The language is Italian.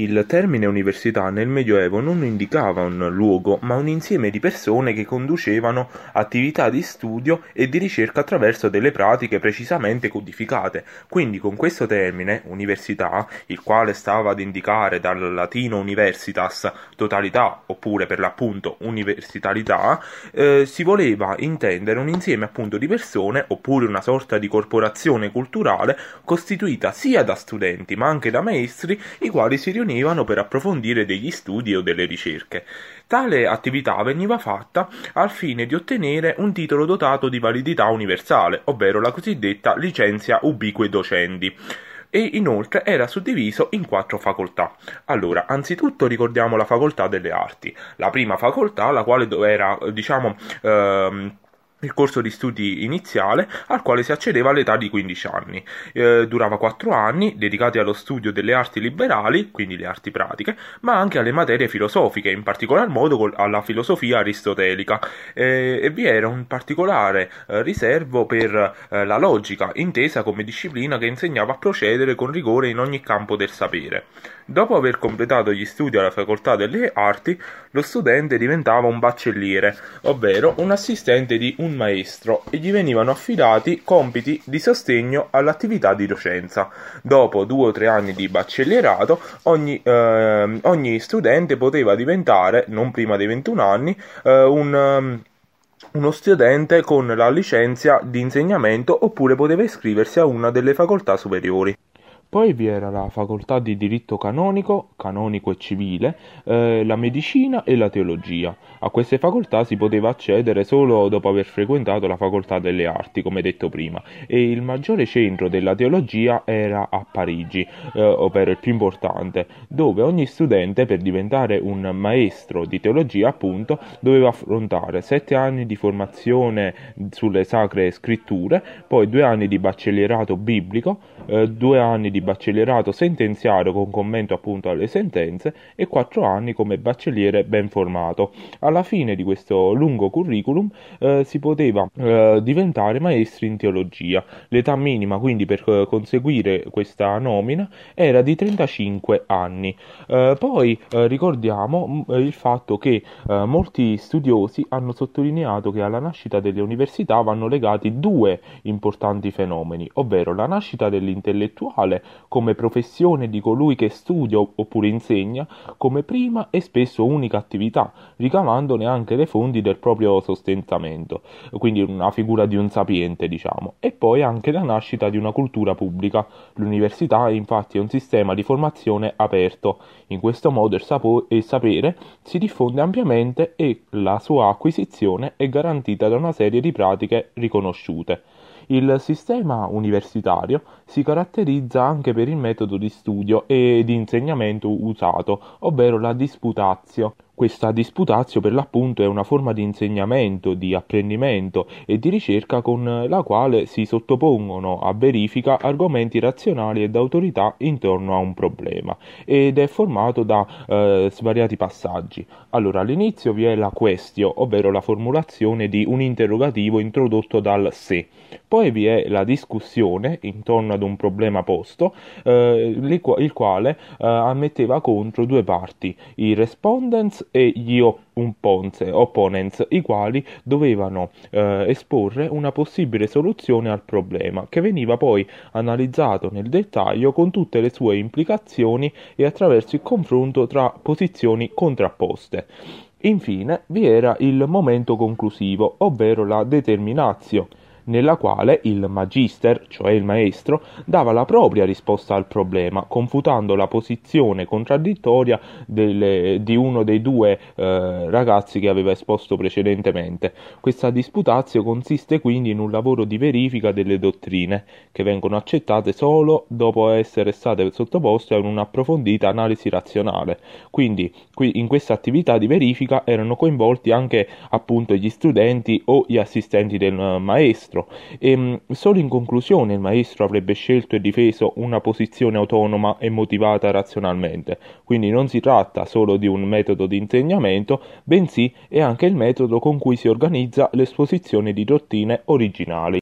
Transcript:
Il termine università nel Medioevo non indicava un luogo, ma un insieme di persone che conducevano attività di studio e di ricerca attraverso delle pratiche precisamente codificate. Quindi con questo termine, università, il quale stava ad indicare dal latino universitas, totalità, oppure per l'appunto universitarietà, eh, si voleva intendere un insieme appunto di persone, oppure una sorta di corporazione culturale costituita sia da studenti ma anche da maestri, i quali si riunivano riunivano per approfondire degli studi o delle ricerche. Tale attività veniva fatta al fine di ottenere un titolo dotato di validità universale, ovvero la cosiddetta licenzia ubique docendi e inoltre era suddiviso in quattro facoltà. Allora, anzitutto ricordiamo la facoltà delle arti, la prima facoltà, la quale era, diciamo, ehm, il corso di studi iniziale al quale si accedeva all'età di 15 anni. Eh, durava 4 anni dedicati allo studio delle arti liberali, quindi le arti pratiche, ma anche alle materie filosofiche, in particolar modo alla filosofia aristotelica. Eh, e vi era un particolare eh, riservo per eh, la logica, intesa come disciplina che insegnava a procedere con rigore in ogni campo del sapere. Dopo aver completato gli studi alla facoltà delle arti, lo studente diventava un baccelliere, ovvero un assistente di un maestro, e gli venivano affidati compiti di sostegno all'attività di docenza. Dopo due o tre anni di baccellierato, ogni, eh, ogni studente poteva diventare, non prima dei 21 anni, eh, un ehm, uno studente con la licenza di insegnamento oppure poteva iscriversi a una delle facoltà superiori. Poi vi era la facoltà di diritto canonico, canonico e civile, eh, la medicina e la teologia. A queste facoltà si poteva accedere solo dopo aver frequentato la facoltà delle arti, come detto prima, e il maggiore centro della teologia era a Parigi, eh, ovvero il più importante, dove ogni studente per diventare un maestro di teologia, appunto, doveva affrontare sette anni di formazione sulle sacre scritture, poi due anni di baccellierato biblico, eh, due anni di baccellierato sentenziario con commento appunto alle sentenze e quattro anni come baccelliere ben formato. Alla fine di questo lungo curriculum eh, si poteva eh, diventare maestri in teologia. L'età minima quindi per eh, conseguire questa nomina era di 35 anni. Eh, poi eh, ricordiamo il fatto che molti studiosi hanno sottolineato che alla nascita delle università vanno legati due importanti fenomeni, ovvero la nascita dell'intelligenza intellettuale come professione di colui che studia oppure insegna come prima e spesso unica attività, ricavandone anche le fonti del proprio sostentamento, quindi una figura di un sapiente, diciamo, e poi anche la nascita di una cultura pubblica. L'università infatti è un sistema di formazione aperto, in questo modo il, sapo- il sapere si diffonde ampiamente e la sua acquisizione è garantita da una serie di pratiche riconosciute. Il sistema universitario si caratterizza anche per il metodo di studio e di insegnamento usato, ovvero la disputatio. Questa disputatio per l'appunto è una forma di insegnamento, di apprendimento e di ricerca con la quale si sottopongono a verifica argomenti razionali ed autorità intorno a un problema ed è formato da eh, svariati passaggi. Allora all'inizio vi è la questio, ovvero la formulazione di un interrogativo introdotto dal se. Poi vi è la discussione intorno ad un problema posto, eh, il quale eh, ammetteva contro due parti, i respondents e gli opponents, i quali dovevano eh, esporre una possibile soluzione al problema, che veniva poi analizzato nel dettaglio con tutte le sue implicazioni e attraverso il confronto tra posizioni contrapposte. Infine vi era il momento conclusivo, ovvero la determinatio nella quale il magister, cioè il maestro, dava la propria risposta al problema, confutando la posizione contraddittoria delle, di uno dei due eh, ragazzi che aveva esposto precedentemente. Questa disputazio consiste quindi in un lavoro di verifica delle dottrine, che vengono accettate solo dopo essere state sottoposte a un'approfondita analisi razionale. Quindi qui, in questa attività di verifica erano coinvolti anche appunto gli studenti o gli assistenti del maestro maestro e ehm, solo in conclusione il maestro avrebbe scelto e difeso una posizione autonoma e motivata razionalmente. Quindi non si tratta solo di un metodo di insegnamento, bensì è anche il metodo con cui si organizza l'esposizione di dottrine originali.